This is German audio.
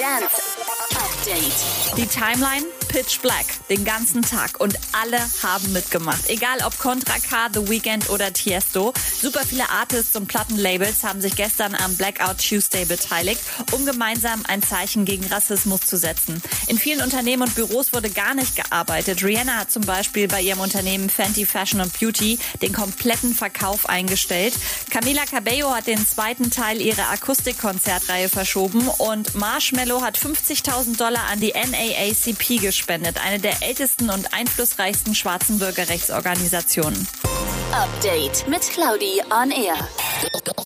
Dance Update. Timeline Pitch Black den ganzen Tag und alle haben mitgemacht. Egal ob Contra K, The Weeknd oder Tiesto. Super viele Artists und Plattenlabels haben sich gestern am Blackout Tuesday beteiligt, um gemeinsam ein Zeichen gegen Rassismus zu setzen. In vielen Unternehmen und Büros wurde gar nicht gearbeitet. Rihanna hat zum Beispiel bei ihrem Unternehmen Fenty Fashion and Beauty den kompletten Verkauf eingestellt. Camila Cabello hat den zweiten Teil ihrer Akustikkonzertreihe verschoben und Marshmallow hat 50.000 Dollar an die NAACP gespendet, eine der ältesten und einflussreichsten schwarzen Bürgerrechtsorganisationen. Update mit Claudi on Air.